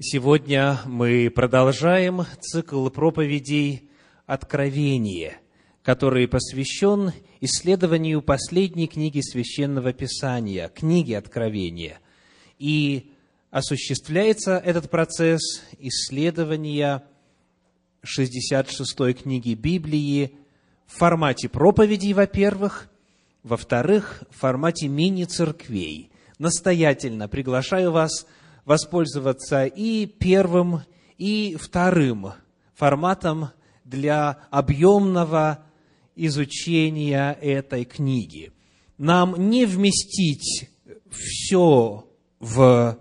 Сегодня мы продолжаем цикл проповедей «Откровение», который посвящен исследованию последней книги Священного Писания, книги Откровения. И осуществляется этот процесс исследования 66-й книги Библии в формате проповедей, во-первых, во-вторых, в формате мини-церквей. Настоятельно приглашаю вас – воспользоваться и первым, и вторым форматом для объемного изучения этой книги. Нам не вместить все в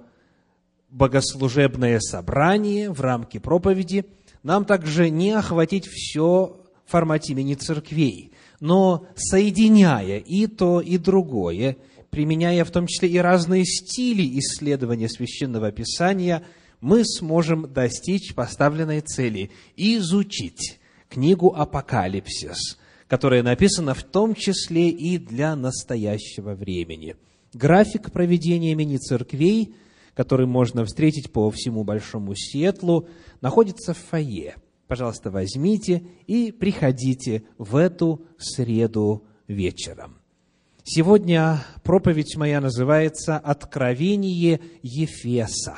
богослужебное собрание, в рамки проповеди, нам также не охватить все в формате мини-церквей, но соединяя и то, и другое – применяя в том числе и разные стили исследования священного писания, мы сможем достичь поставленной цели – изучить книгу «Апокалипсис», которая написана в том числе и для настоящего времени. График проведения мини-церквей, который можно встретить по всему Большому Сиэтлу, находится в фойе. Пожалуйста, возьмите и приходите в эту среду вечером. Сегодня проповедь моя называется «Откровение Ефеса».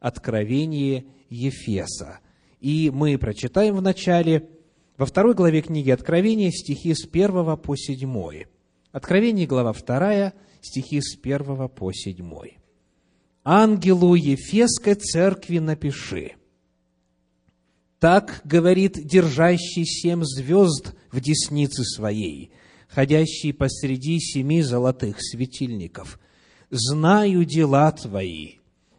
Откровение Ефеса. И мы прочитаем в начале, во второй главе книги Откровения, стихи с первого по седьмой. Откровение, глава вторая, стихи с первого по седьмой. «Ангелу Ефесской церкви напиши. Так говорит держащий семь звезд в деснице своей – ходящий посреди семи золотых светильников. Знаю дела твои,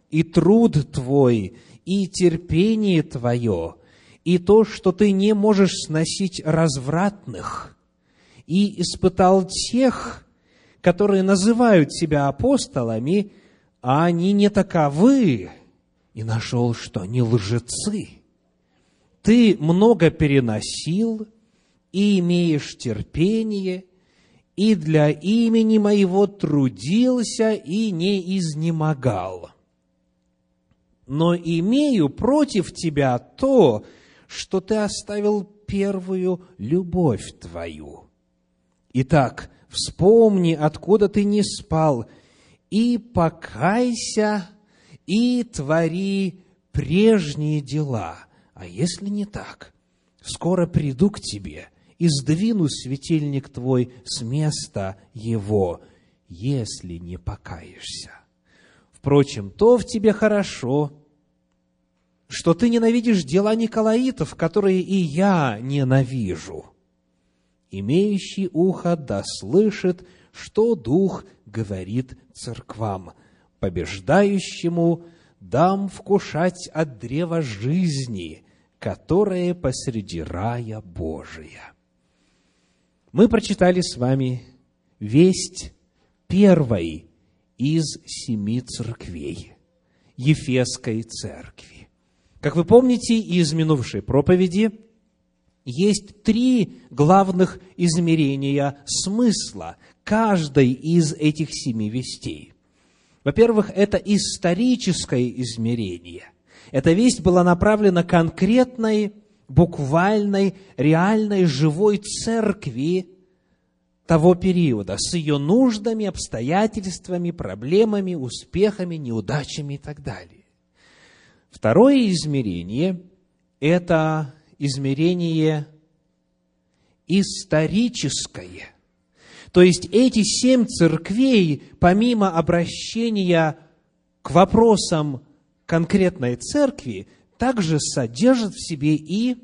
и труд твой, и терпение твое, и то, что ты не можешь сносить развратных, и испытал тех, которые называют себя апостолами, а они не таковы, и нашел, что они лжецы. Ты много переносил, и имеешь терпение, и для имени моего трудился и не изнемогал. Но имею против тебя то, что ты оставил первую любовь твою. Итак, вспомни, откуда ты не спал, и покайся, и твори прежние дела. А если не так, скоро приду к тебе – и сдвину светильник твой с места его, если не покаешься. Впрочем, то в тебе хорошо, что ты ненавидишь дела Николаитов, которые и я ненавижу. Имеющий ухо да слышит, что Дух говорит церквам. Побеждающему дам вкушать от древа жизни, которое посреди рая Божия мы прочитали с вами весть первой из семи церквей Ефесской церкви. Как вы помните из минувшей проповеди, есть три главных измерения смысла каждой из этих семи вестей. Во-первых, это историческое измерение. Эта весть была направлена конкретной буквальной, реальной, живой церкви того периода с ее нуждами, обстоятельствами, проблемами, успехами, неудачами и так далее. Второе измерение – это измерение историческое. То есть эти семь церквей, помимо обращения к вопросам конкретной церкви, также содержит в себе и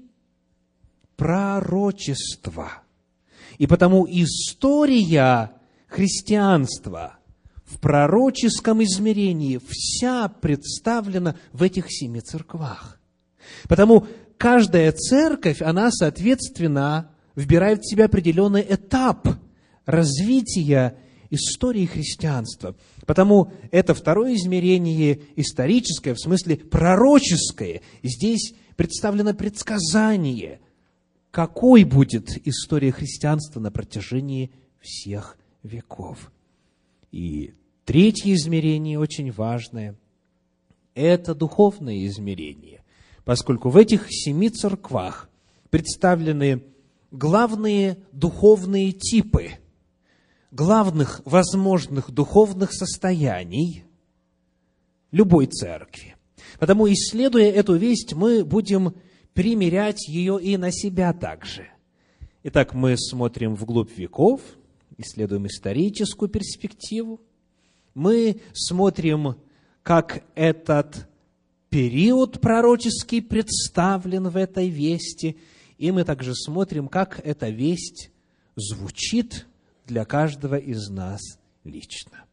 пророчество. И потому история христианства в пророческом измерении вся представлена в этих семи церквах. Потому каждая церковь, она, соответственно, вбирает в себя определенный этап развития истории христианства. Потому это второе измерение историческое, в смысле пророческое. Здесь представлено предсказание, какой будет история христианства на протяжении всех веков. И третье измерение очень важное это духовное измерение, поскольку в этих семи церквах представлены главные духовные типы главных возможных духовных состояний любой церкви. Потому, исследуя эту весть, мы будем примерять ее и на себя также. Итак, мы смотрим вглубь веков, исследуем историческую перспективу, мы смотрим, как этот период пророческий представлен в этой вести, и мы также смотрим, как эта весть звучит для каждого из нас лично.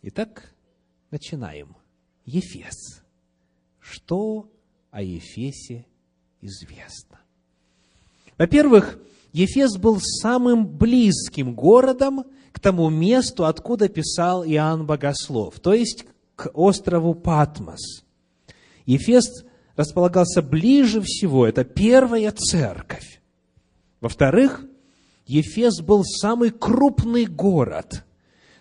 Итак, начинаем. Ефес. Что о Ефесе известно? Во-первых, Ефес был самым близким городом к тому месту, откуда писал Иоанн Богослов, то есть к острову Патмос. Ефес располагался ближе всего, это первая церковь. Во-вторых, Ефес был самый крупный город,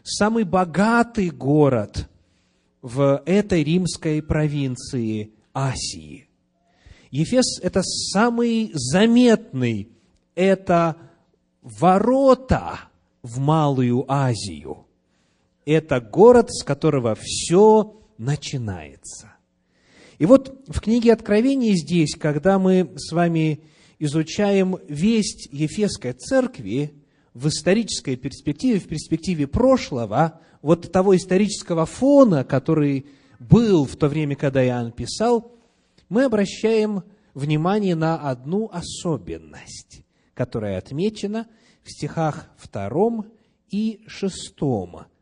самый богатый город в этой римской провинции Асии. Ефес – это самый заметный, это ворота в Малую Азию. Это город, с которого все начинается. И вот в книге Откровения здесь, когда мы с вами изучаем весть Ефесской церкви в исторической перспективе, в перспективе прошлого, вот того исторического фона, который был в то время, когда Иоанн писал, мы обращаем внимание на одну особенность, которая отмечена в стихах 2 и 6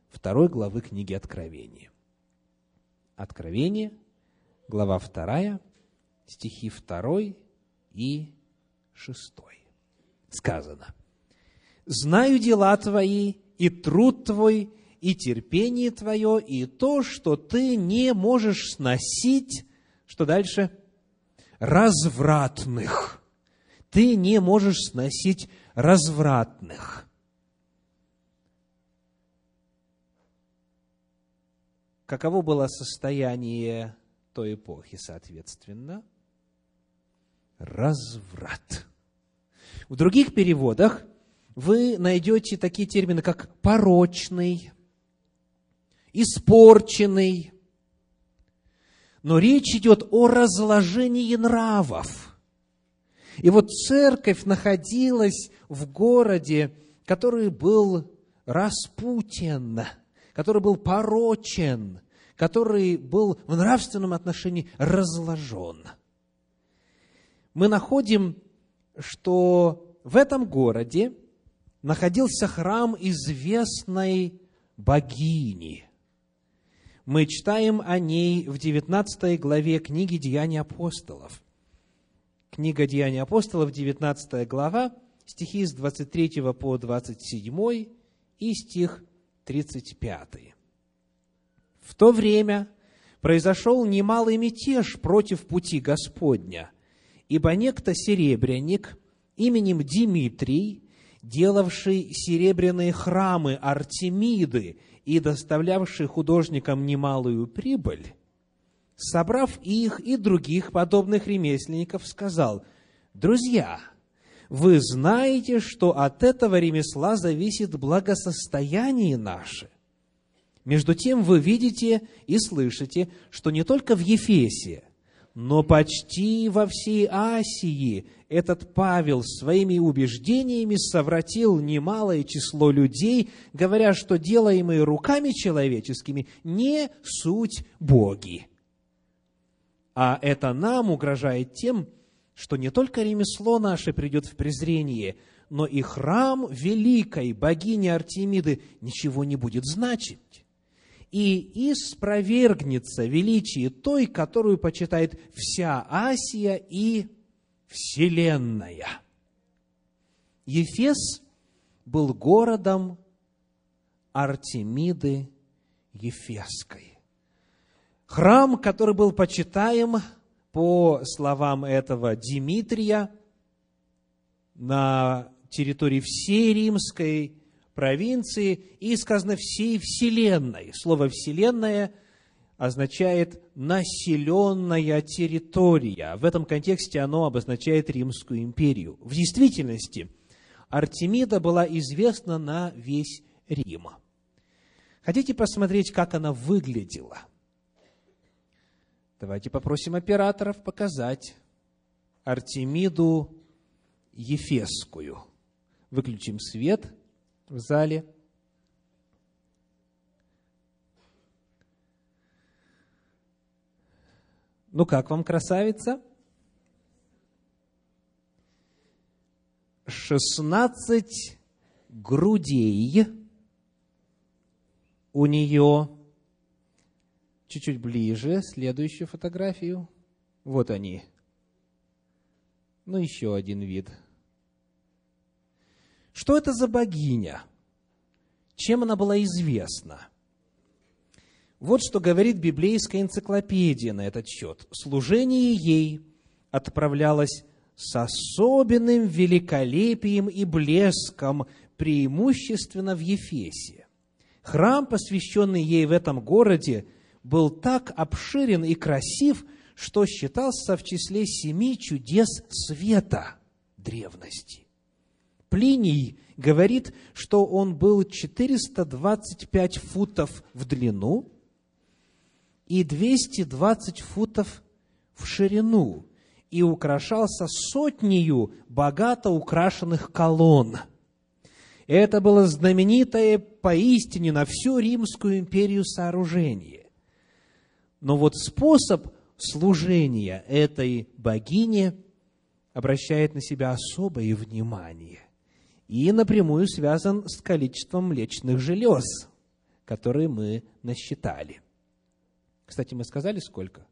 второй главы книги Откровения. Откровение, глава 2, стихи 2 и шестой. Сказано, «Знаю дела твои, и труд твой, и терпение твое, и то, что ты не можешь сносить, что дальше? Развратных. Ты не можешь сносить развратных. Каково было состояние той эпохи, соответственно? Разврат. В других переводах вы найдете такие термины, как порочный, испорченный. Но речь идет о разложении нравов. И вот церковь находилась в городе, который был распутен, который был порочен, который был в нравственном отношении разложен – мы находим, что в этом городе находился храм известной богини. Мы читаем о ней в 19 главе книги «Деяния апостолов». Книга «Деяния апостолов», 19 глава, стихи с 23 по 27 и стих 35. В то время произошел немалый мятеж против пути Господня – Ибо некто серебряник именем Димитрий, делавший серебряные храмы Артемиды и доставлявший художникам немалую прибыль, собрав их и других подобных ремесленников, сказал, «Друзья, вы знаете, что от этого ремесла зависит благосостояние наше. Между тем вы видите и слышите, что не только в Ефесе, но почти во всей Асии этот Павел своими убеждениями совратил немалое число людей, говоря, что делаемые руками человеческими не суть боги. А это нам угрожает тем, что не только ремесло наше придет в презрение, но и храм великой богини Артемиды ничего не будет значить и испровергнется величие той, которую почитает вся Асия и Вселенная. Ефес был городом Артемиды Ефесской. Храм, который был почитаем, по словам этого Димитрия, на территории всей римской провинции и сказано всей вселенной. Слово «вселенная» означает населенная территория. В этом контексте оно обозначает Римскую империю. В действительности Артемида была известна на весь Рим. Хотите посмотреть, как она выглядела? Давайте попросим операторов показать Артемиду Ефесскую. Выключим свет в зале. Ну как вам, красавица? Шестнадцать грудей у нее. Чуть-чуть ближе, следующую фотографию. Вот они. Ну, еще один вид. Что это за богиня? Чем она была известна? Вот что говорит библейская энциклопедия на этот счет. Служение ей отправлялось с особенным великолепием и блеском, преимущественно в Ефесе. Храм, посвященный ей в этом городе, был так обширен и красив, что считался в числе семи чудес света древности. Плиний говорит, что он был 425 футов в длину и 220 футов в ширину, и украшался сотнею богато украшенных колонн. Это было знаменитое поистине на всю Римскую империю сооружение. Но вот способ служения этой богине обращает на себя особое внимание и напрямую связан с количеством млечных желез, которые мы насчитали. Кстати, мы сказали сколько?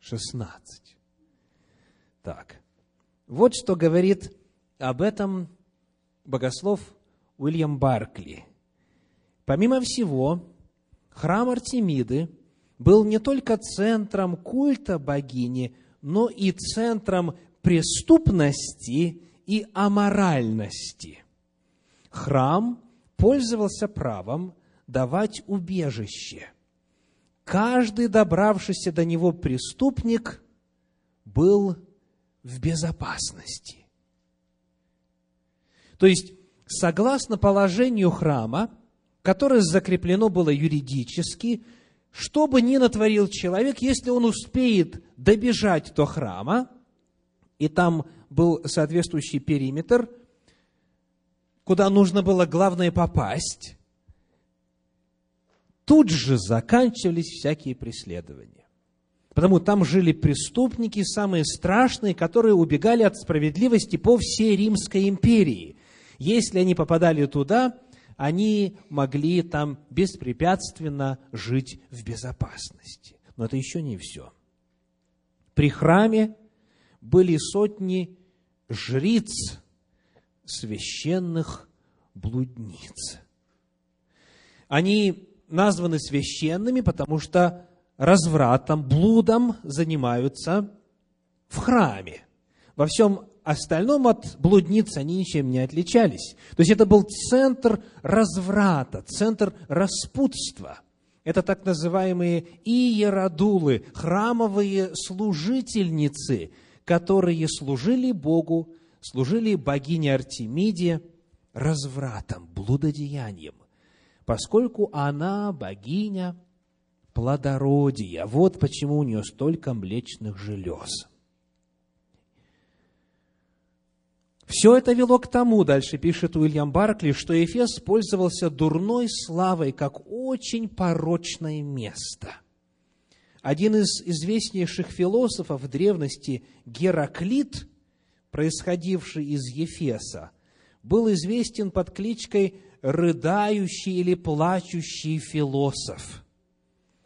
16. Так. Вот что говорит об этом богослов Уильям Баркли. Помимо всего, храм Артемиды был не только центром культа богини, но и центром преступности и аморальности. Храм пользовался правом давать убежище – каждый добравшийся до него преступник был в безопасности. То есть, согласно положению храма, которое закреплено было юридически, что бы ни натворил человек, если он успеет добежать до храма, и там был соответствующий периметр, куда нужно было главное попасть, тут же заканчивались всякие преследования. Потому там жили преступники, самые страшные, которые убегали от справедливости по всей Римской империи. Если они попадали туда, они могли там беспрепятственно жить в безопасности. Но это еще не все. При храме были сотни жриц, священных блудниц. Они названы священными, потому что развратом, блудом занимаются в храме. Во всем остальном от блудниц они ничем не отличались. То есть это был центр разврата, центр распутства. Это так называемые иеродулы, храмовые служительницы, которые служили Богу, служили богине Артемиде развратом, блудодеянием поскольку она богиня плодородия. Вот почему у нее столько млечных желез. Все это вело к тому, дальше пишет Уильям Баркли, что Эфес пользовался дурной славой как очень порочное место. Один из известнейших философов древности, Гераклит, происходивший из Ефеса, был известен под кличкой рыдающий или плачущий философ.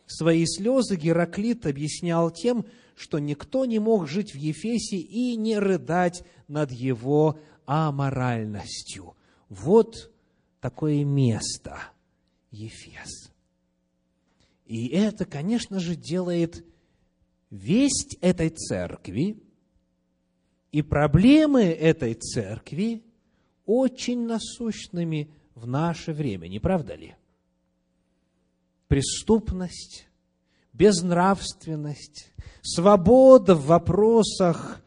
Свои слезы Гераклит объяснял тем, что никто не мог жить в Ефесе и не рыдать над его аморальностью. Вот такое место Ефес. И это, конечно же, делает весть этой церкви и проблемы этой церкви очень насущными в наше время, не правда ли? Преступность, безнравственность, свобода в вопросах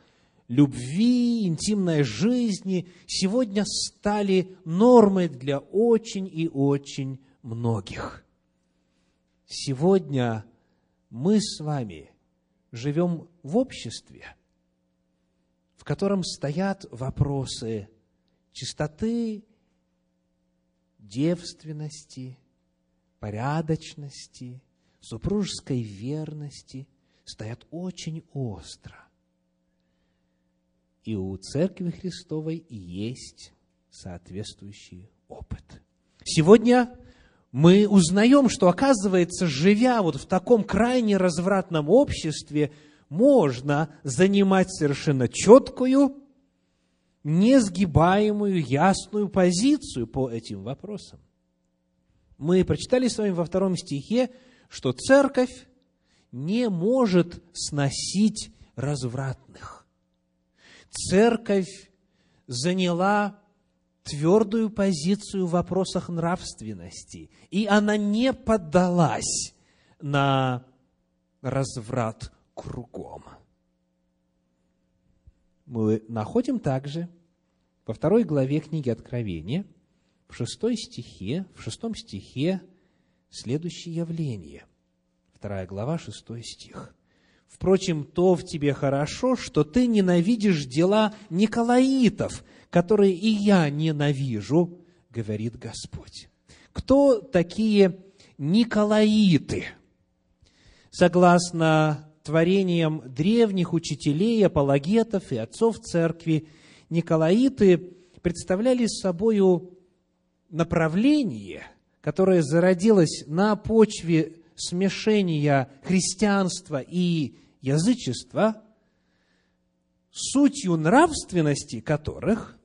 любви, интимной жизни сегодня стали нормой для очень и очень многих. Сегодня мы с вами живем в обществе, в котором стоят вопросы чистоты, девственности, порядочности, супружеской верности стоят очень остро. И у Церкви Христовой есть соответствующий опыт. Сегодня мы узнаем, что, оказывается, живя вот в таком крайне развратном обществе, можно занимать совершенно четкую, несгибаемую, ясную позицию по этим вопросам. Мы прочитали с вами во втором стихе, что церковь не может сносить развратных. Церковь заняла твердую позицию в вопросах нравственности, и она не поддалась на разврат кругом. Мы находим также во второй главе книги Откровения, в шестой стихе, в шестом стихе следующее явление. Вторая глава, шестой стих. Впрочем, то в тебе хорошо, что ты ненавидишь дела Николаитов, которые и я ненавижу, говорит Господь. Кто такие Николаиты? Согласно творениям древних учителей, апологетов и отцов церкви, Николаиты представляли собою направление, которое зародилось на почве смешения христианства и язычества, сутью нравственности которых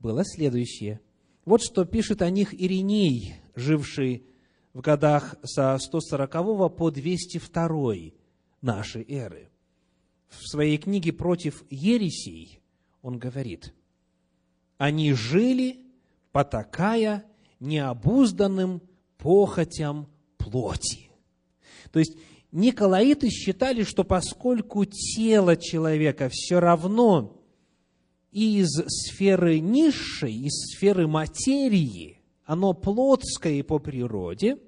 было следующее. Вот что пишет о них Ириней, живший в годах со 140 по 202 нашей эры. В своей книге «Против ересей» он говорит, «Они жили, потакая необузданным похотям плоти». То есть, Николаиты считали, что поскольку тело человека все равно из сферы низшей, из сферы материи, оно плотское по природе,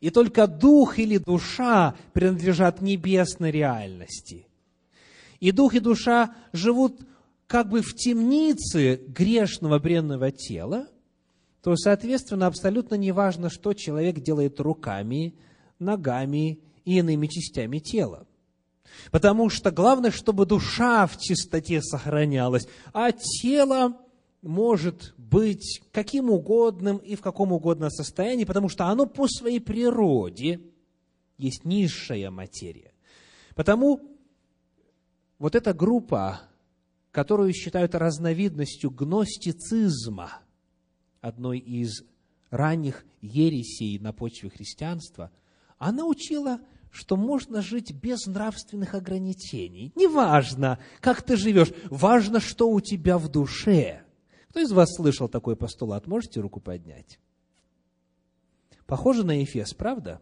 и только дух или душа принадлежат небесной реальности. И дух и душа живут как бы в темнице грешного бренного тела, то, соответственно, абсолютно не важно, что человек делает руками, ногами и иными частями тела. Потому что главное, чтобы душа в чистоте сохранялась, а тело может быть каким угодным и в каком угодно состоянии, потому что оно по своей природе есть низшая материя. Потому вот эта группа, которую считают разновидностью гностицизма, одной из ранних ересей на почве христианства, она учила, что можно жить без нравственных ограничений. Неважно, как ты живешь, важно, что у тебя в душе – кто из вас слышал такой постулат? Можете руку поднять? Похоже на Ефес, правда?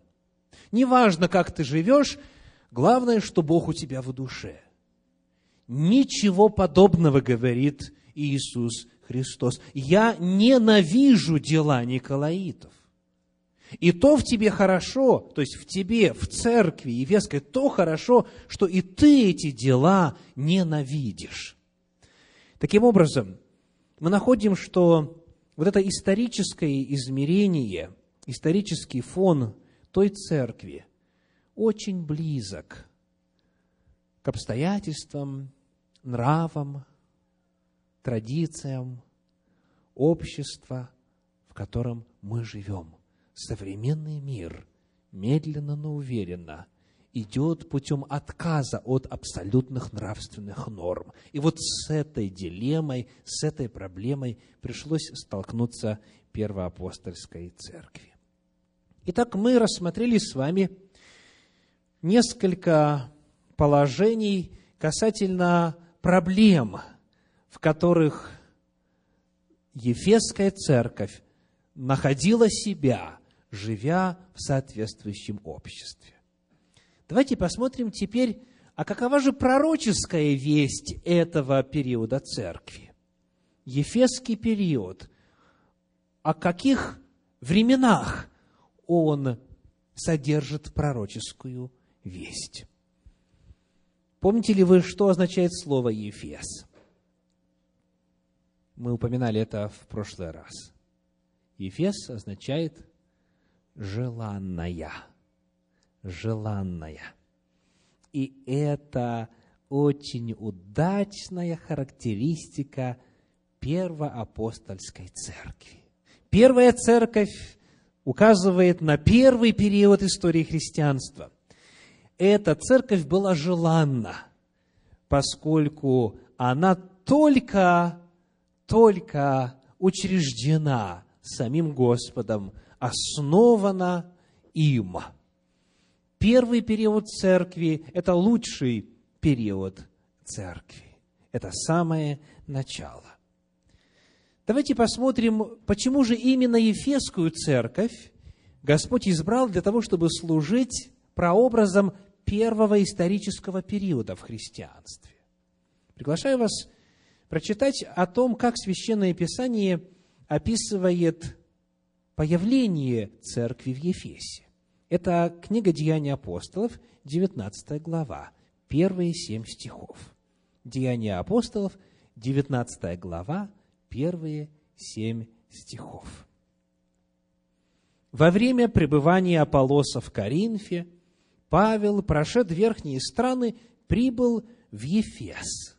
Неважно, как ты живешь, главное, что Бог у тебя в душе. Ничего подобного говорит Иисус Христос. Я ненавижу дела Николаитов. И то в тебе хорошо, то есть в тебе, в церкви Ефесской, то хорошо, что и ты эти дела ненавидишь. Таким образом, мы находим, что вот это историческое измерение, исторический фон той церкви очень близок к обстоятельствам, нравам, традициям общества, в котором мы живем. Современный мир медленно, но уверенно – идет путем отказа от абсолютных нравственных норм. И вот с этой дилеммой, с этой проблемой пришлось столкнуться первоапостольской церкви. Итак, мы рассмотрели с вами несколько положений касательно проблем, в которых Ефесская церковь находила себя, живя в соответствующем обществе. Давайте посмотрим теперь, а какова же пророческая весть этого периода церкви? Ефесский период. О каких временах он содержит пророческую весть? Помните ли вы, что означает слово «Ефес»? Мы упоминали это в прошлый раз. Ефес означает «желанная». Желанная. И это очень удачная характеристика первоапостольской церкви. Первая церковь указывает на первый период истории христианства. Эта церковь была желанна, поскольку она только, только учреждена самим Господом, основана им. Первый период церкви – это лучший период церкви. Это самое начало. Давайте посмотрим, почему же именно Ефесскую церковь Господь избрал для того, чтобы служить прообразом первого исторического периода в христианстве. Приглашаю вас прочитать о том, как Священное Писание описывает появление церкви в Ефесе. Это книга Деяний апостолов, 19 глава, первые семь стихов. Деяния апостолов, 19 глава, первые семь стихов. Во время пребывания Аполлоса в Коринфе Павел, прошед верхние страны, прибыл в Ефес.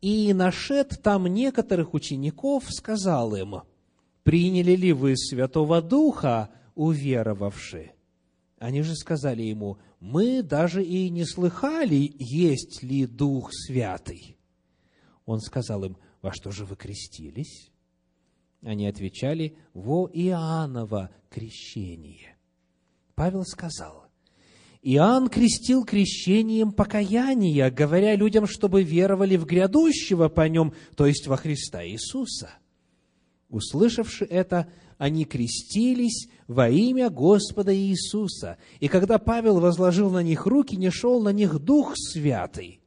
И нашед там некоторых учеников, сказал им, «Приняли ли вы Святого Духа, уверовавши?» Они же сказали ему, «Мы даже и не слыхали, есть ли Дух Святый». Он сказал им, «Во что же вы крестились?» Они отвечали, «Во Иоанново крещение». Павел сказал, Иоанн крестил крещением покаяния, говоря людям, чтобы веровали в грядущего по нем, то есть во Христа Иисуса. Услышавши это, они крестились во имя Господа Иисуса. И когда Павел возложил на них руки, не шел на них Дух Святый.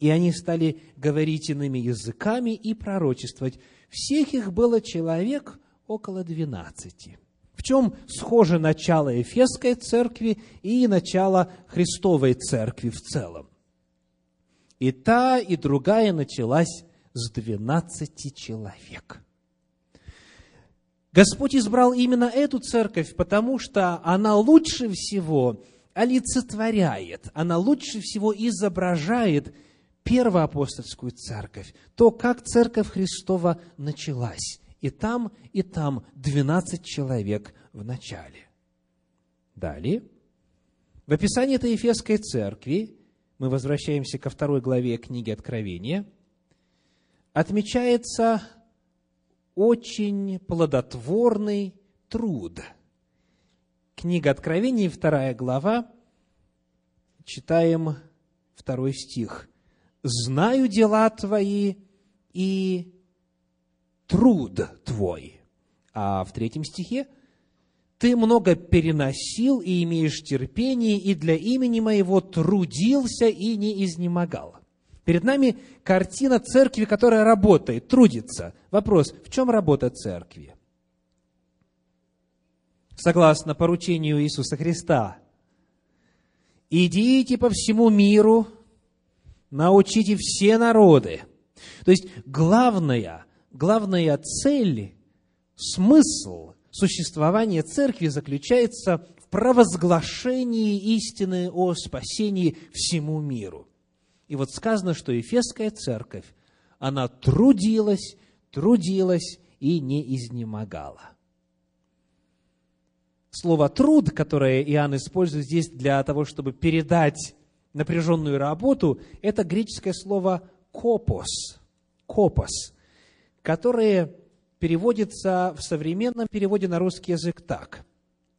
И они стали говорить иными языками и пророчествовать. Всех их было человек около двенадцати чем схоже начало Ефесской церкви и начало Христовой церкви в целом. И та, и другая началась с двенадцати человек. Господь избрал именно эту церковь, потому что она лучше всего олицетворяет, она лучше всего изображает первоапостольскую церковь, то, как церковь Христова началась. И там, и там 12 человек в начале. Далее, в описании этой Ефесской церкви, мы возвращаемся ко второй главе книги Откровения, отмечается очень плодотворный труд. Книга Откровений, вторая глава, читаем второй стих. «Знаю дела твои и труд твой. А в третьем стихе ты много переносил и имеешь терпение, и для имени моего трудился и не изнемогал. Перед нами картина церкви, которая работает, трудится. Вопрос, в чем работа церкви? Согласно поручению Иисуса Христа, идите по всему миру, научите все народы. То есть главное – главная цель, смысл существования церкви заключается в провозглашении истины о спасении всему миру. И вот сказано, что Ефесская церковь, она трудилась, трудилась и не изнемогала. Слово «труд», которое Иоанн использует здесь для того, чтобы передать напряженную работу, это греческое слово «копос». «Копос» которые переводятся в современном переводе на русский язык так.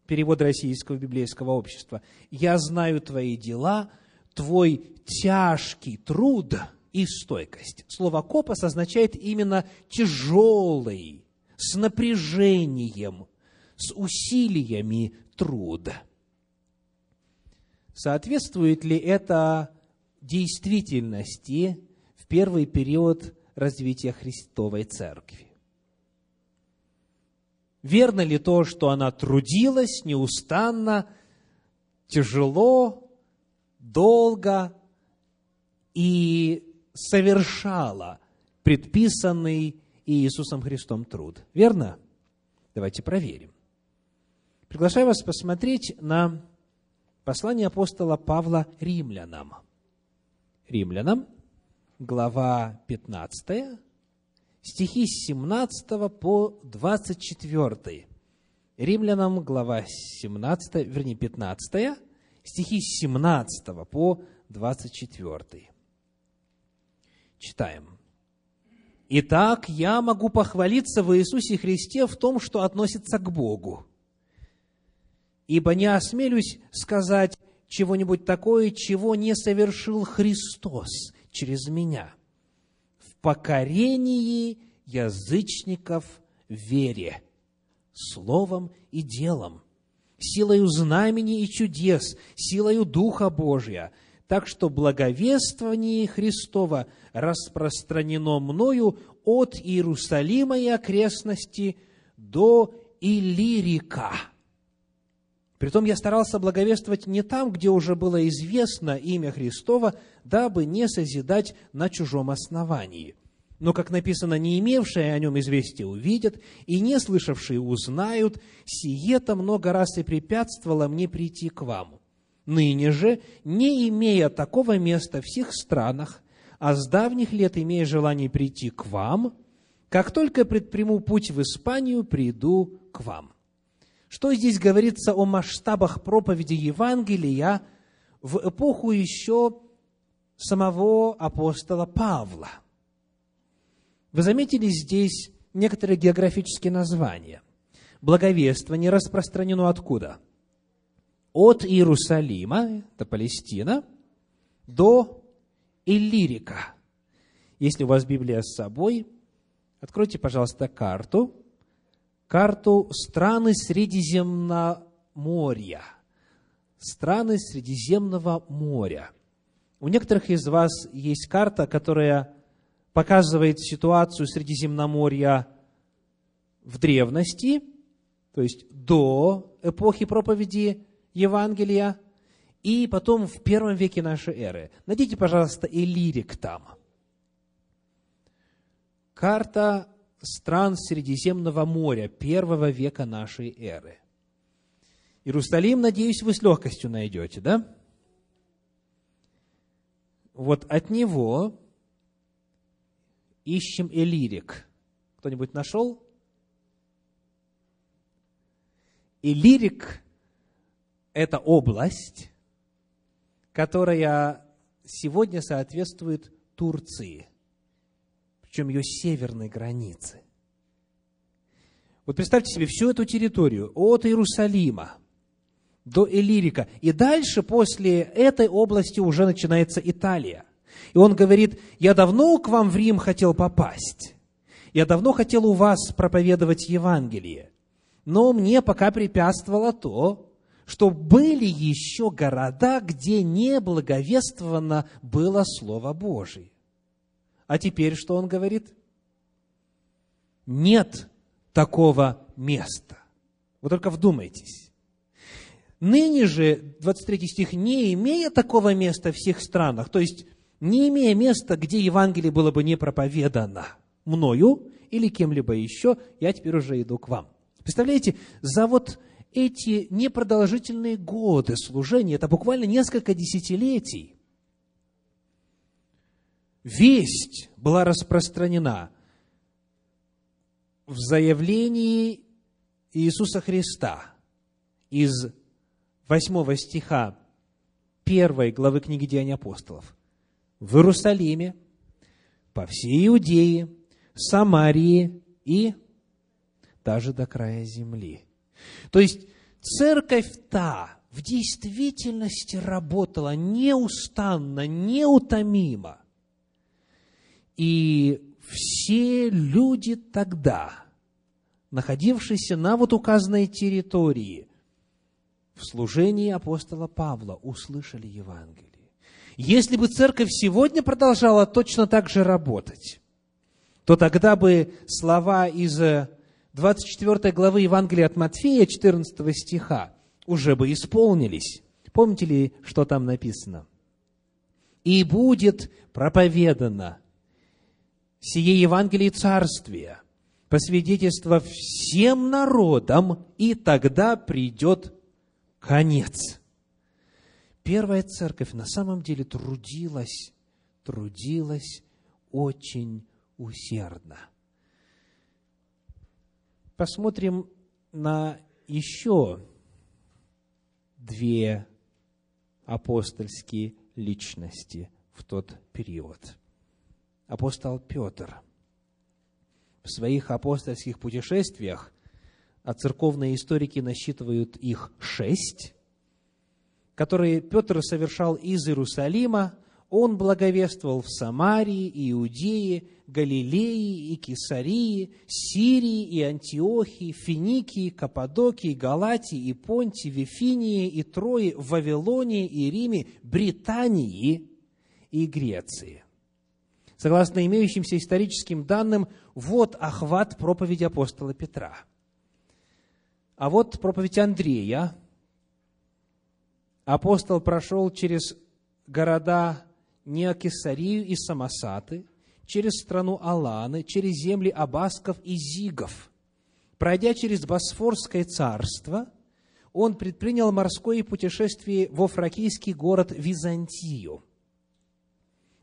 Перевод Российского библейского общества. «Я знаю твои дела, твой тяжкий труд и стойкость». Слово «копос» означает именно тяжелый, с напряжением, с усилиями труда. Соответствует ли это действительности в первый период развития Христовой Церкви? Верно ли то, что она трудилась неустанно, тяжело, долго и совершала предписанный Иисусом Христом труд? Верно? Давайте проверим. Приглашаю вас посмотреть на послание апостола Павла римлянам. Римлянам, глава 15, стихи с 17 по 24. Римлянам, глава 17, вернее, 15, стихи с 17 по 24. Читаем. «Итак, я могу похвалиться в Иисусе Христе в том, что относится к Богу. Ибо не осмелюсь сказать чего-нибудь такое, чего не совершил Христос через меня» покорении язычников вере, словом и делом, силою знамений и чудес, силою Духа Божия, так что благовествование Христова распространено мною от Иерусалима и окрестности до Илирика. Притом я старался благовествовать не там, где уже было известно имя Христова, дабы не созидать на чужом основании. Но, как написано, не имевшие о нем известия увидят, и не слышавшие узнают, сие-то много раз и препятствовало мне прийти к вам. Ныне же, не имея такого места в всех странах, а с давних лет имея желание прийти к вам, как только предприму путь в Испанию, приду к вам. Что здесь говорится о масштабах проповеди Евангелия в эпоху еще самого апостола Павла. Вы заметили здесь некоторые географические названия. Благовествование распространено откуда? От Иерусалима, это Палестина, до Иллирика. Если у вас Библия с собой, откройте, пожалуйста, карту, карту страны Средиземноморья. Страны Средиземного моря. У некоторых из вас есть карта, которая показывает ситуацию Средиземноморья в древности, то есть до эпохи проповеди Евангелия, и потом в первом веке нашей эры. Найдите, пожалуйста, Элирик там. Карта стран Средиземного моря первого века нашей эры. Иерусалим, надеюсь, вы с легкостью найдете, да? Вот от него ищем Элирик. Кто-нибудь нашел? Элирик – это область, которая сегодня соответствует Турции – причем ее северной границы. Вот представьте себе всю эту территорию от Иерусалима до Элирика. И дальше после этой области уже начинается Италия. И он говорит, я давно к вам в Рим хотел попасть. Я давно хотел у вас проповедовать Евангелие. Но мне пока препятствовало то, что были еще города, где не благовествовано было Слово Божие. А теперь что он говорит? Нет такого места. Вы только вдумайтесь. Ныне же, 23 стих, не имея такого места в всех странах, то есть не имея места, где Евангелие было бы не проповедано мною или кем-либо еще, я теперь уже иду к вам. Представляете, за вот эти непродолжительные годы служения, это буквально несколько десятилетий, весть была распространена в заявлении Иисуса Христа из 8 стиха 1 главы книги Деяний апостолов. В Иерусалиме, по всей Иудее, Самарии и даже до края земли. То есть церковь та в действительности работала неустанно, неутомимо – и все люди тогда находившиеся на вот указанной территории в служении апостола Павла, услышали Евангелие. Если бы церковь сегодня продолжала точно так же работать, то тогда бы слова из 24 главы Евангелия от Матфея, 14 стиха, уже бы исполнились. Помните ли, что там написано? «И будет проповедано сие Евангелие Царствия, по свидетельству всем народам, и тогда придет конец». Первая церковь на самом деле трудилась, трудилась очень усердно. Посмотрим на еще две апостольские личности в тот период. Апостол Петр в своих апостольских путешествиях, а церковные историки насчитывают их шесть, которые Петр совершал из Иерусалима, он благовествовал в Самарии, Иудее, Галилее и Кесарии, Сирии и Антиохии, Финикии, Каппадокии, Галатии и Понтии, Вифинии и Трое, Вавилонии и Риме, Британии и Греции. Согласно имеющимся историческим данным, вот охват проповеди апостола Петра. А вот проповедь Андрея, апостол прошел через города Неокесарию и Самосаты, через страну Аланы, через земли Абасков и Зигов. Пройдя через Босфорское царство, он предпринял морское путешествие во фракийский город Византию.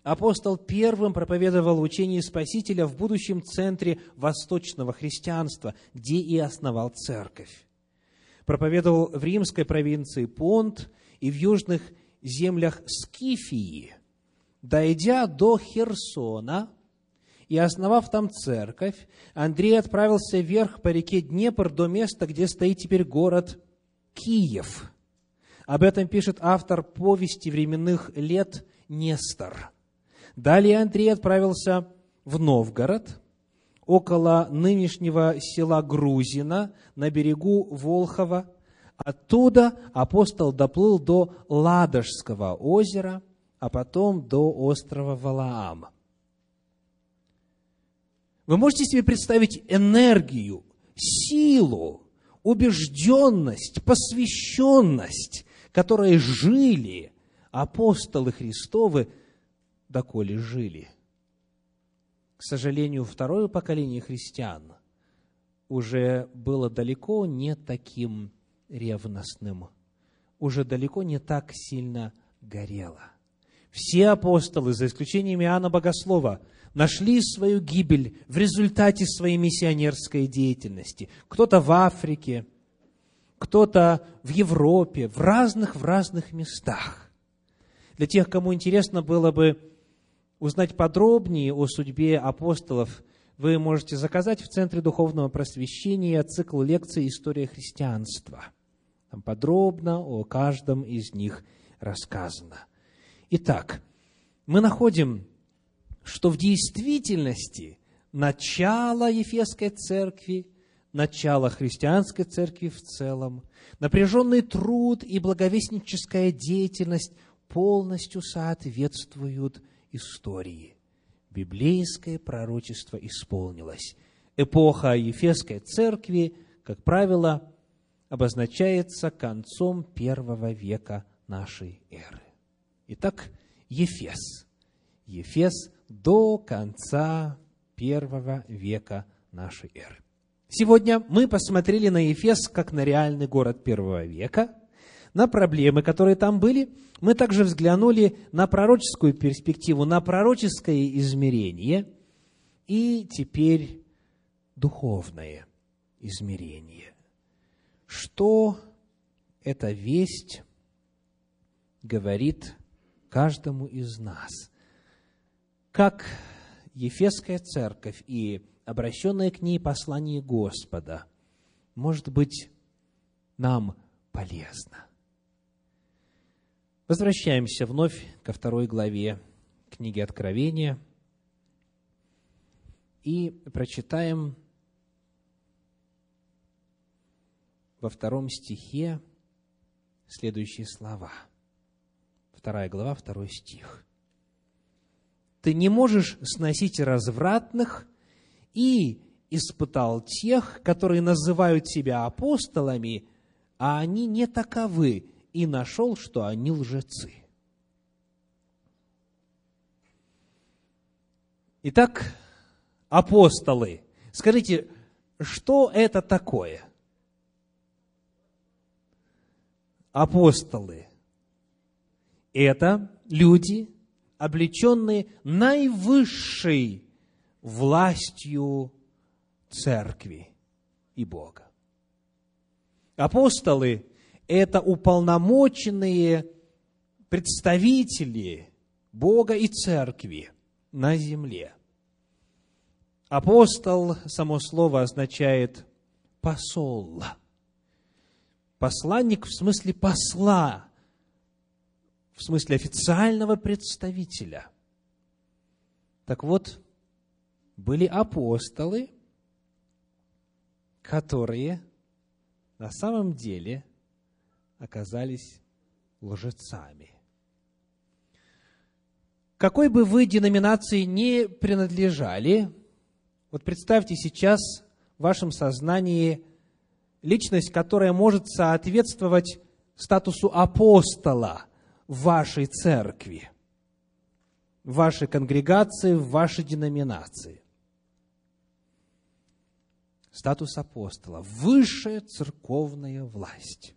Апостол первым проповедовал учение Спасителя в будущем центре восточного христианства, где и основал церковь. Проповедовал в римской провинции Понт и в южных землях Скифии, дойдя до Херсона и основав там церковь, Андрей отправился вверх по реке Днепр до места, где стоит теперь город Киев. Об этом пишет автор повести временных лет Нестор. Далее Андрей отправился в Новгород, около нынешнего села Грузина, на берегу Волхова, Оттуда апостол доплыл до Ладожского озера, а потом до острова Валаам. Вы можете себе представить энергию, силу, убежденность, посвященность, которые жили апостолы Христовы, доколе жили. К сожалению, второе поколение христиан уже было далеко не таким ревностным, уже далеко не так сильно горело. Все апостолы, за исключением Иоанна Богослова, нашли свою гибель в результате своей миссионерской деятельности. Кто-то в Африке, кто-то в Европе, в разных, в разных местах. Для тех, кому интересно было бы узнать подробнее о судьбе апостолов, вы можете заказать в Центре Духовного Просвещения цикл лекций «История христианства». Там подробно о каждом из них рассказано. Итак, мы находим, что в действительности начало Ефесской церкви, начало христианской церкви в целом, напряженный труд и благовестническая деятельность полностью соответствуют истории. Библейское пророчество исполнилось. Эпоха Ефесской церкви, как правило, обозначается концом первого века нашей эры. Итак, Ефес. Ефес до конца первого века нашей эры. Сегодня мы посмотрели на Ефес как на реальный город первого века, на проблемы, которые там были. Мы также взглянули на пророческую перспективу, на пророческое измерение и теперь духовное измерение что эта весть говорит каждому из нас. Как Ефесская церковь и обращенное к ней послание Господа может быть нам полезно. Возвращаемся вновь ко второй главе книги Откровения и прочитаем во втором стихе следующие слова. Вторая глава, второй стих. «Ты не можешь сносить развратных и испытал тех, которые называют себя апостолами, а они не таковы, и нашел, что они лжецы». Итак, апостолы. Скажите, что это такое? Апостолы. Это люди, облеченные наивысшей властью церкви и Бога. Апостолы – это уполномоченные представители Бога и церкви на земле. Апостол, само слово означает посол. Посланник в смысле посла, в смысле официального представителя. Так вот, были апостолы, которые на самом деле оказались лжецами. Какой бы вы деноминации не принадлежали, вот представьте сейчас в вашем сознании личность, которая может соответствовать статусу апостола в вашей церкви, в вашей конгрегации, в вашей деноминации. Статус апостола – высшая церковная власть.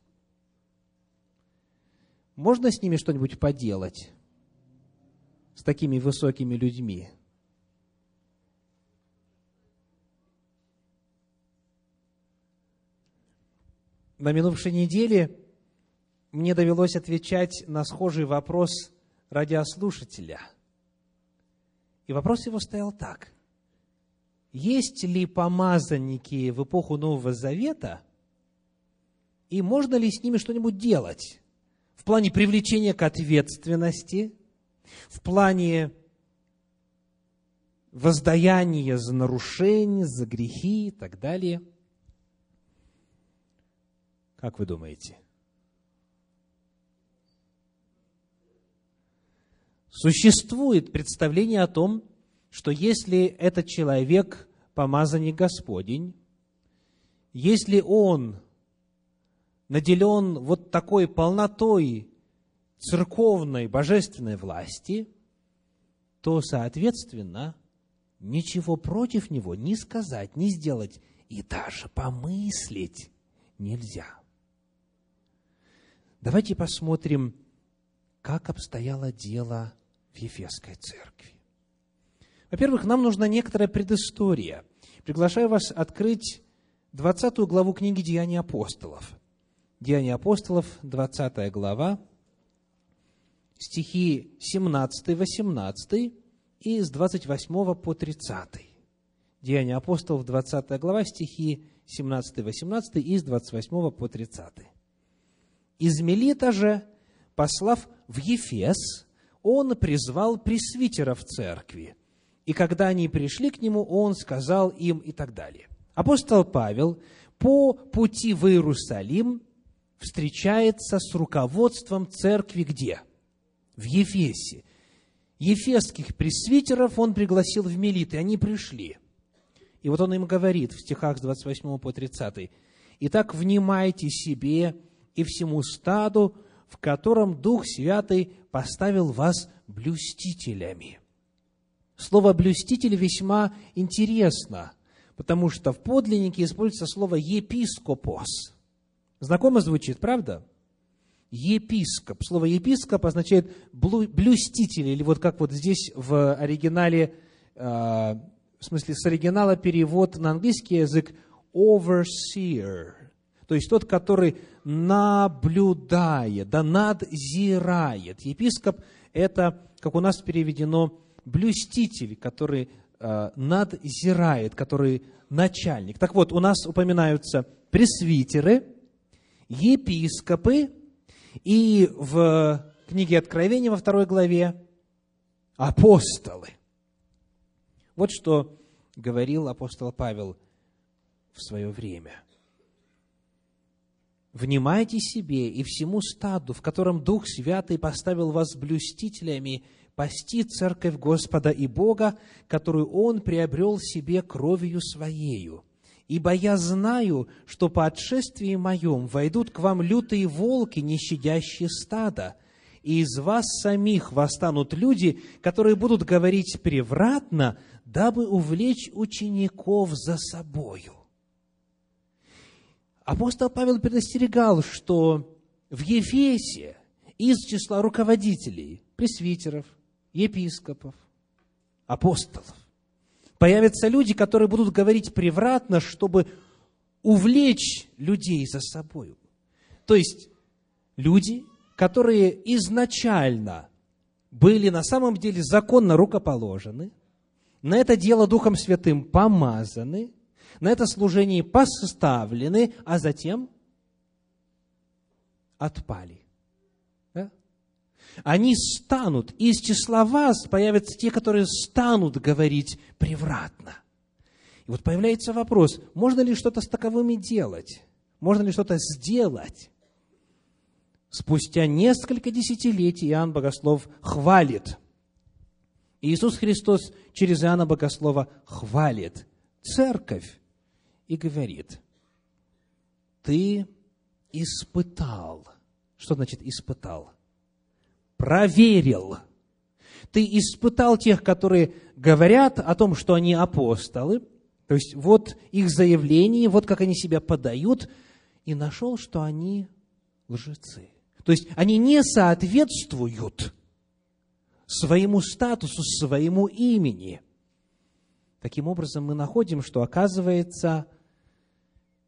Можно с ними что-нибудь поделать? с такими высокими людьми. На минувшей неделе мне довелось отвечать на схожий вопрос радиослушателя. И вопрос его стоял так. Есть ли помазанники в эпоху Нового Завета, и можно ли с ними что-нибудь делать в плане привлечения к ответственности – в плане воздаяния за нарушения, за грехи и так далее. Как вы думаете? Существует представление о том, что если этот человек помазанник Господень, если он наделен вот такой полнотой церковной, божественной власти, то, соответственно, ничего против него ни сказать, ни сделать и даже помыслить нельзя. Давайте посмотрим, как обстояло дело в Ефесской церкви. Во-первых, нам нужна некоторая предыстория. Приглашаю вас открыть 20 главу книги «Деяния апостолов». «Деяния апостолов», 20 глава, стихи 17-18 и с 28 по 30. Деяния апостолов, 20 глава, стихи 17-18 и с 28 по 30. Из Мелита же, послав в Ефес, он призвал пресвитеров церкви. И когда они пришли к нему, он сказал им и так далее. Апостол Павел по пути в Иерусалим встречается с руководством церкви где? в Ефесе. Ефесских пресвитеров он пригласил в Мелит, и они пришли. И вот он им говорит в стихах с 28 по 30. «Итак, внимайте себе и всему стаду, в котором Дух Святый поставил вас блюстителями». Слово «блюститель» весьма интересно, потому что в подлиннике используется слово «епископос». Знакомо звучит, правда? епископ. Слово епископ означает блюститель, или вот как вот здесь в оригинале, а, в смысле с оригинала перевод на английский язык overseer, то есть тот, который наблюдает, да надзирает. Епископ – это, как у нас переведено, блюститель, который э, надзирает, который начальник. Так вот, у нас упоминаются пресвитеры, епископы и в книге Откровения во второй главе апостолы. Вот что говорил апостол Павел в свое время. Внимайте себе и всему стаду, в котором Дух Святый поставил вас блюстителями, пасти церковь Господа и Бога, которую Он приобрел себе кровью Своею. Ибо я знаю, что по отшествии моем войдут к вам лютые волки, не щадящие стада, и из вас самих восстанут люди, которые будут говорить превратно, дабы увлечь учеников за собою. Апостол Павел предостерегал, что в Ефесе из числа руководителей, пресвитеров, епископов, апостолов появятся люди, которые будут говорить превратно, чтобы увлечь людей за собой. То есть люди, которые изначально были на самом деле законно рукоположены, на это дело Духом Святым помазаны, на это служение поставлены, а затем отпали. Да? Они станут, из числа вас появятся те, которые станут говорить превратно. И вот появляется вопрос, можно ли что-то с таковыми делать? Можно ли что-то сделать? Спустя несколько десятилетий Иоанн Богослов хвалит. Иисус Христос через Иоанна Богослова хвалит церковь и говорит, ты испытал. Что значит испытал? Проверил. Ты испытал тех, которые говорят о том, что они апостолы, то есть вот их заявление, вот как они себя подают, и нашел, что они лжецы. То есть они не соответствуют своему статусу, своему имени. Таким образом, мы находим, что, оказывается,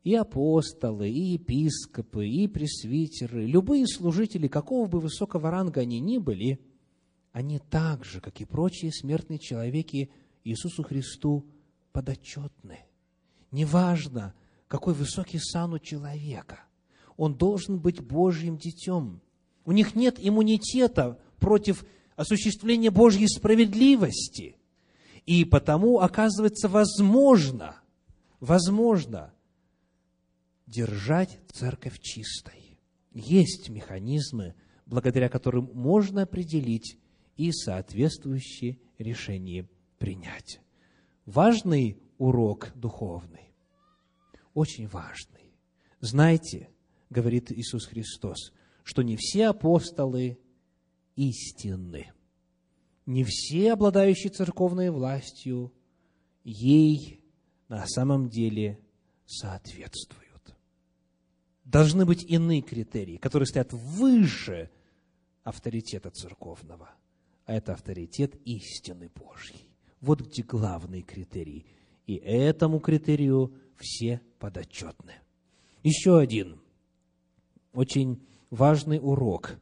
и апостолы, и епископы, и пресвитеры, любые служители, какого бы высокого ранга они ни были, они так же, как и прочие смертные человеки, Иисусу Христу подотчетны. Неважно, какой высокий сан у человека он должен быть Божьим детем. У них нет иммунитета против осуществления Божьей справедливости. И потому, оказывается, возможно, возможно держать церковь чистой. Есть механизмы, благодаря которым можно определить и соответствующие решения принять. Важный урок духовный, очень важный. Знаете, говорит Иисус Христос, что не все апостолы истинны. Не все, обладающие церковной властью, ей на самом деле соответствуют. Должны быть иные критерии, которые стоят выше авторитета церковного, а это авторитет истины Божьей. Вот где главный критерий. И этому критерию все подотчетны. Еще один – очень важный урок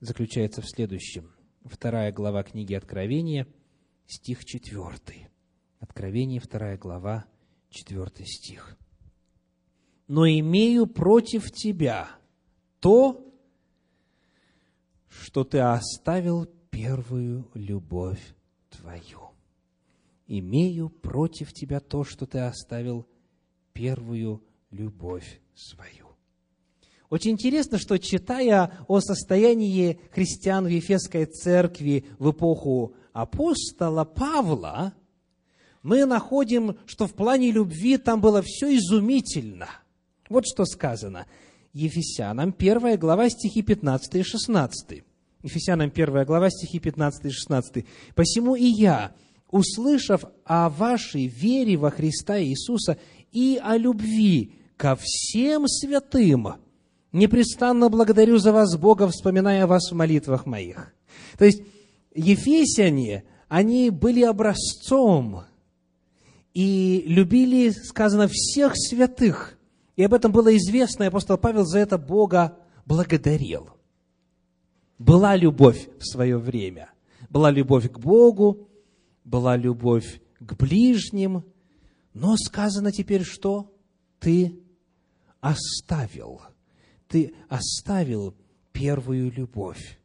заключается в следующем. Вторая глава книги Откровения, стих 4. Откровение, вторая глава, 4 стих. «Но имею против тебя то, что ты оставил первую любовь твою. Имею против тебя то, что ты оставил первую любовь свою. Очень интересно, что читая о состоянии христиан в Ефесской церкви в эпоху апостола Павла, мы находим, что в плане любви там было все изумительно. Вот что сказано. Ефесянам 1 глава стихи 15 и 16. Ефесянам 1 глава стихи 15 и 16. «Посему и я, услышав о вашей вере во Христа Иисуса и о любви ко всем святым, непрестанно благодарю за вас, Бога, вспоминая вас в молитвах моих. То есть, ефесяне, они были образцом и любили, сказано, всех святых. И об этом было известно, и апостол Павел за это Бога благодарил. Была любовь в свое время. Была любовь к Богу, была любовь к ближним, но сказано теперь, что ты оставил – ты оставил первую любовь.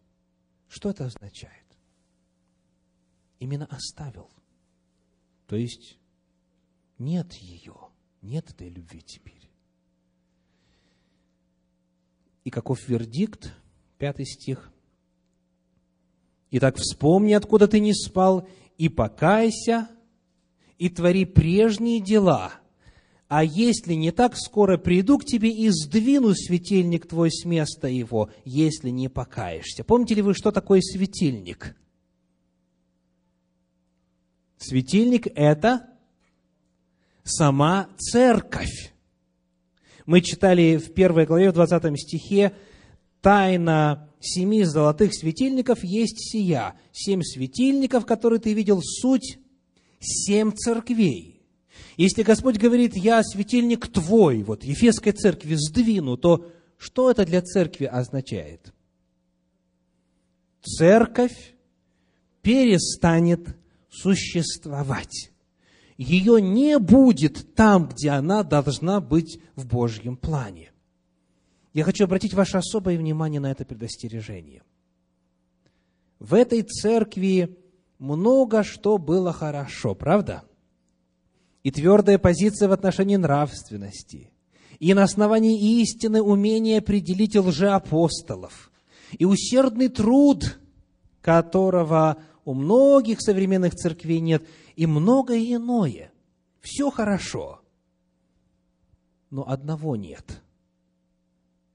Что это означает? Именно оставил. То есть нет ее, нет этой любви теперь. И каков вердикт? Пятый стих. Итак, вспомни, откуда ты не спал, и покайся, и твори прежние дела. А если не так, скоро приду к тебе и сдвину светильник твой с места его, если не покаешься. Помните ли вы, что такое светильник? Светильник – это сама церковь. Мы читали в первой главе, в 20 стихе, «Тайна семи золотых светильников есть сия». Семь светильников, которые ты видел, суть семь церквей. Если Господь говорит, я светильник твой, вот Ефесской церкви сдвину, то что это для церкви означает? Церковь перестанет существовать. Ее не будет там, где она должна быть в Божьем плане. Я хочу обратить ваше особое внимание на это предостережение. В этой церкви много что было хорошо, правда? И твердая позиция в отношении нравственности, и на основании истины умение определить лжеапостолов, и усердный труд, которого у многих современных церквей нет, и многое иное. Все хорошо. Но одного нет.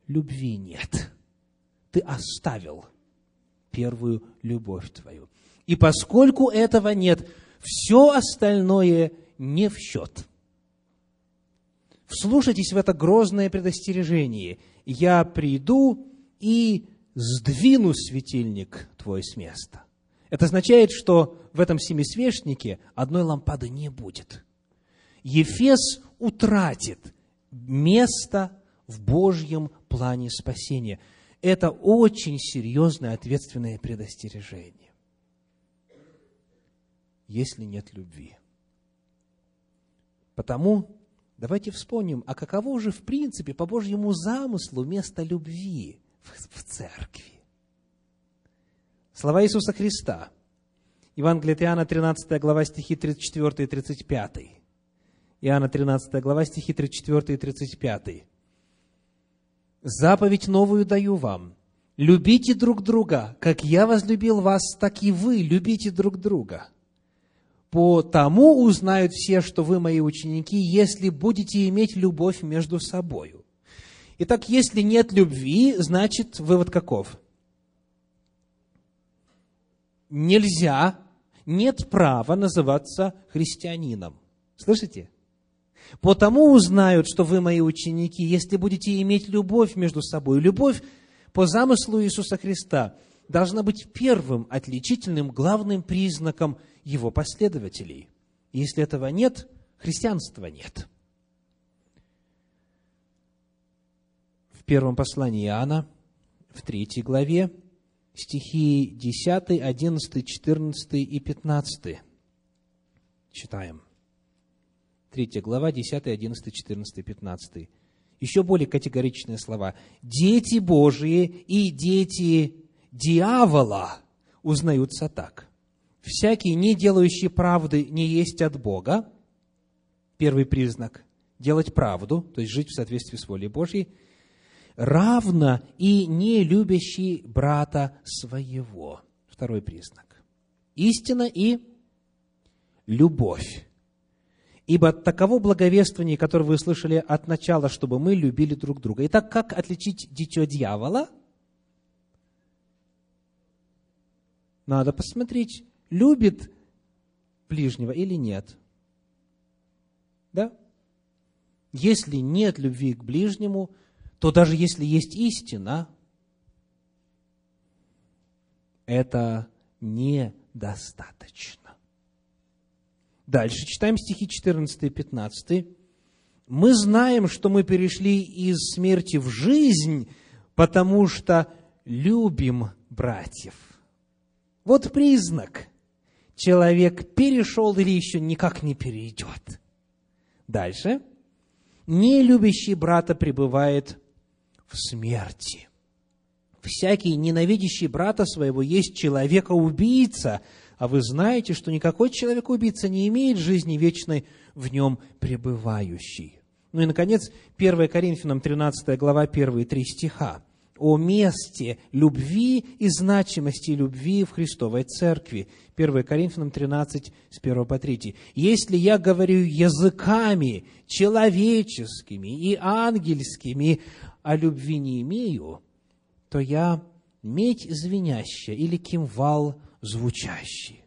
Любви нет. Ты оставил первую любовь твою. И поскольку этого нет, все остальное не в счет. Вслушайтесь в это грозное предостережение. Я приду и сдвину светильник твой с места. Это означает, что в этом семисвечнике одной лампады не будет. Ефес утратит место в Божьем плане спасения. Это очень серьезное ответственное предостережение. Если нет любви. Потому давайте вспомним, а каково же в принципе по Божьему замыслу место любви в, в церкви? Слова Иисуса Христа. Евангелие от Иоанна, 13 глава, стихи 34 и 35. Иоанна 13 глава, стихи 34 и 35. «Заповедь новую даю вам. Любите друг друга, как я возлюбил вас, так и вы любите друг друга. По тому узнают все, что вы мои ученики, если будете иметь любовь между собою». Итак, если нет любви, значит, вывод каков – нельзя, нет права называться христианином. Слышите? Потому узнают, что вы мои ученики, если будете иметь любовь между собой. Любовь по замыслу Иисуса Христа должна быть первым отличительным, главным признаком его последователей. Если этого нет, христианства нет. В первом послании Иоанна, в третьей главе, стихи 10, 11, 14 и 15. Читаем. Третья глава, 10, 11, 14, 15. Еще более категоричные слова. «Дети Божии и дети дьявола узнаются так. Всякий, не делающий правды, не есть от Бога». Первый признак – делать правду, то есть жить в соответствии с волей Божьей – равно и не любящий брата своего. Второй признак. Истина и любовь. Ибо таково благовествование, которое вы слышали от начала, чтобы мы любили друг друга. Итак, как отличить дитё дьявола? Надо посмотреть, любит ближнего или нет. Да? Если нет любви к ближнему – то даже если есть истина, это недостаточно. Дальше читаем стихи 14 и 15. «Мы знаем, что мы перешли из смерти в жизнь, потому что любим братьев». Вот признак. Человек перешел или еще никак не перейдет. Дальше. Не любящий брата пребывает в смерти. Всякий, ненавидящий брата своего, есть человека-убийца, а вы знаете, что никакой человек-убийца не имеет жизни вечной в нем пребывающий. Ну и, наконец, 1 Коринфянам 13 глава, первые три стиха. о месте любви и значимости любви в Христовой Церкви. 1 Коринфянам 13, с 1 по 3. «Если я говорю языками человеческими и ангельскими, а любви не имею, то я медь звенящая или кимвал звучащий.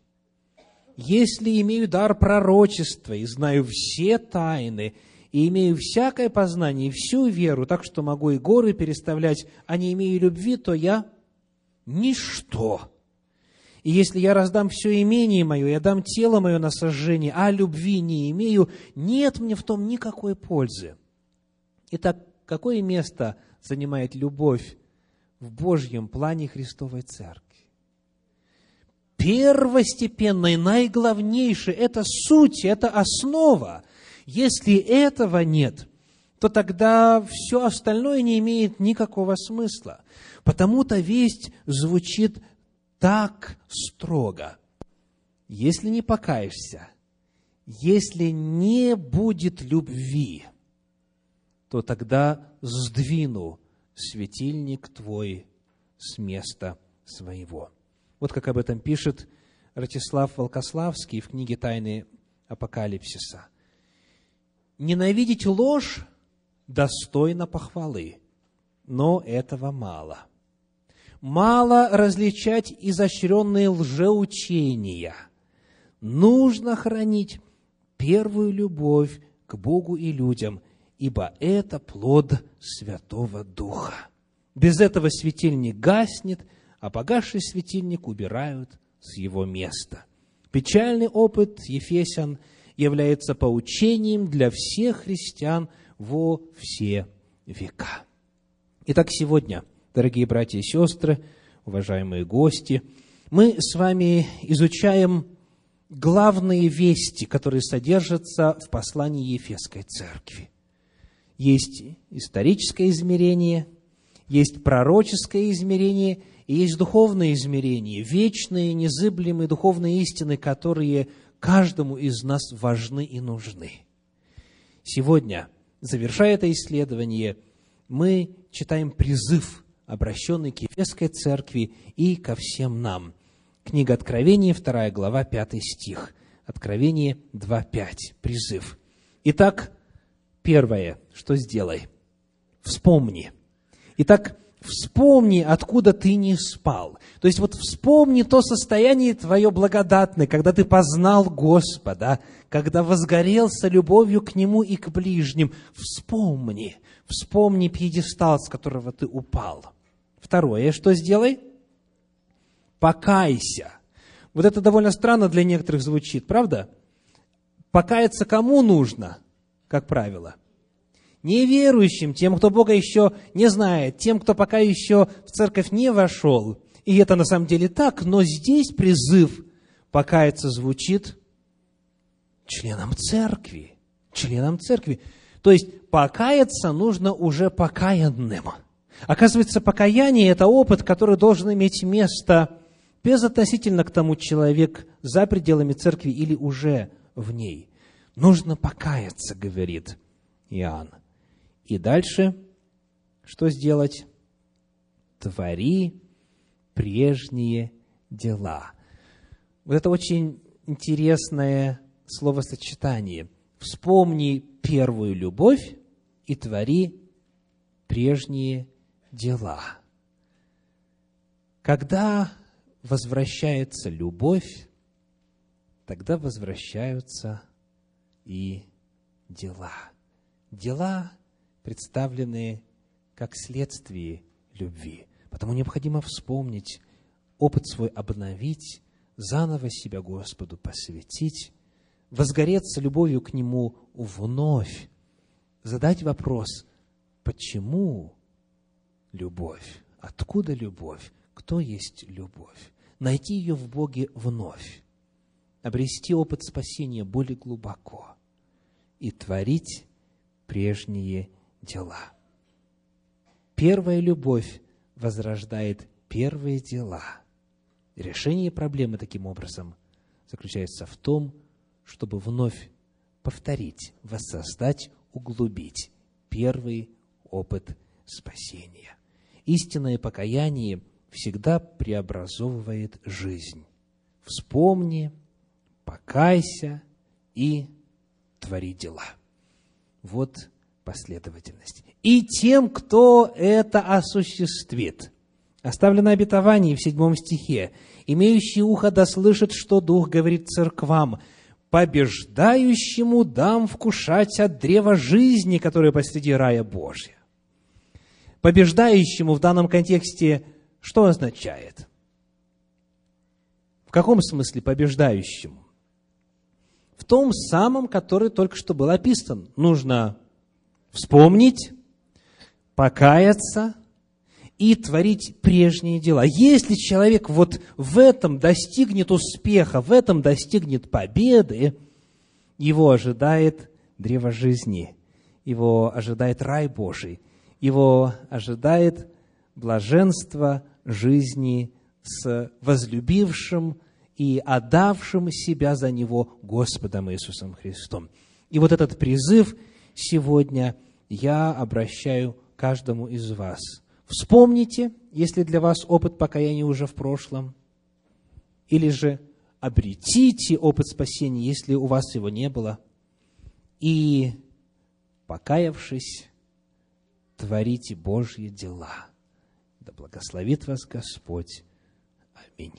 Если имею дар пророчества и знаю все тайны, и имею всякое познание и всю веру, так что могу и горы переставлять, а не имею любви, то я ничто. И если я раздам все имение мое, я дам тело мое на сожжение, а любви не имею, нет мне в том никакой пользы. Итак, какое место занимает любовь в Божьем плане Христовой Церкви? первостепенное, наиглавнейшее, это суть, это основа. Если этого нет, то тогда все остальное не имеет никакого смысла. Потому-то весть звучит так строго. Если не покаешься, если не будет любви, то тогда сдвину светильник твой с места своего. Вот как об этом пишет Ратислав Волкославский в книге «Тайны Апокалипсиса». «Ненавидеть ложь достойно похвалы, но этого мало. Мало различать изощренные лжеучения. Нужно хранить первую любовь к Богу и людям, ибо это плод Святого Духа. Без этого светильник гаснет – а погасший светильник убирают с его места. Печальный опыт Ефесян является поучением для всех христиан во все века. Итак, сегодня, дорогие братья и сестры, уважаемые гости, мы с вами изучаем главные вести, которые содержатся в послании Ефесской церкви. Есть историческое измерение, есть пророческое измерение и есть духовные измерения, вечные, незыблемые духовные истины, которые каждому из нас важны и нужны. Сегодня, завершая это исследование, мы читаем призыв, обращенный к Ефесской церкви и ко всем нам. Книга Откровения, 2 глава, 5 стих. Откровение 2.5. Призыв. Итак, первое, что сделай? Вспомни. Итак, вспомни, откуда ты не спал. То есть вот вспомни то состояние твое благодатное, когда ты познал Господа, когда возгорелся любовью к Нему и к ближним. Вспомни, вспомни пьедестал, с которого ты упал. Второе, что сделай? Покайся. Вот это довольно странно для некоторых звучит, правда? Покаяться кому нужно, как правило – неверующим, тем, кто Бога еще не знает, тем, кто пока еще в церковь не вошел. И это на самом деле так, но здесь призыв покаяться звучит членам церкви. Членам церкви. То есть покаяться нужно уже покаянным. Оказывается, покаяние – это опыт, который должен иметь место безотносительно к тому, человек за пределами церкви или уже в ней. Нужно покаяться, говорит Иоанн. И дальше что сделать? Твори прежние дела. Вот это очень интересное словосочетание. Вспомни первую любовь и твори прежние дела. Когда возвращается любовь, тогда возвращаются и дела. Дела представлены как следствие любви. Потому необходимо вспомнить, опыт свой обновить, заново себя Господу посвятить, возгореться любовью к Нему вновь, задать вопрос, почему любовь, откуда любовь, кто есть любовь, найти ее в Боге вновь, обрести опыт спасения более глубоко и творить прежние дела. Первая любовь возрождает первые дела. Решение проблемы таким образом заключается в том, чтобы вновь повторить, воссоздать, углубить первый опыт спасения. истинное покаяние всегда преобразовывает жизнь. Вспомни, покайся и твори дела. Вот последовательность. И тем, кто это осуществит. Оставлено обетование в седьмом стихе. «Имеющий ухо да слышит, что Дух говорит церквам, побеждающему дам вкушать от древа жизни, которое посреди рая Божья». Побеждающему в данном контексте что означает? В каком смысле побеждающему? В том самом, который только что был описан. Нужно вспомнить, покаяться и творить прежние дела. Если человек вот в этом достигнет успеха, в этом достигнет победы, его ожидает древо жизни, его ожидает рай Божий, его ожидает блаженство жизни с возлюбившим и отдавшим себя за него Господом Иисусом Христом. И вот этот призыв сегодня я обращаю каждому из вас. Вспомните, если для вас опыт покаяния уже в прошлом, или же обретите опыт спасения, если у вас его не было, и, покаявшись, творите Божьи дела. Да благословит вас Господь. Аминь.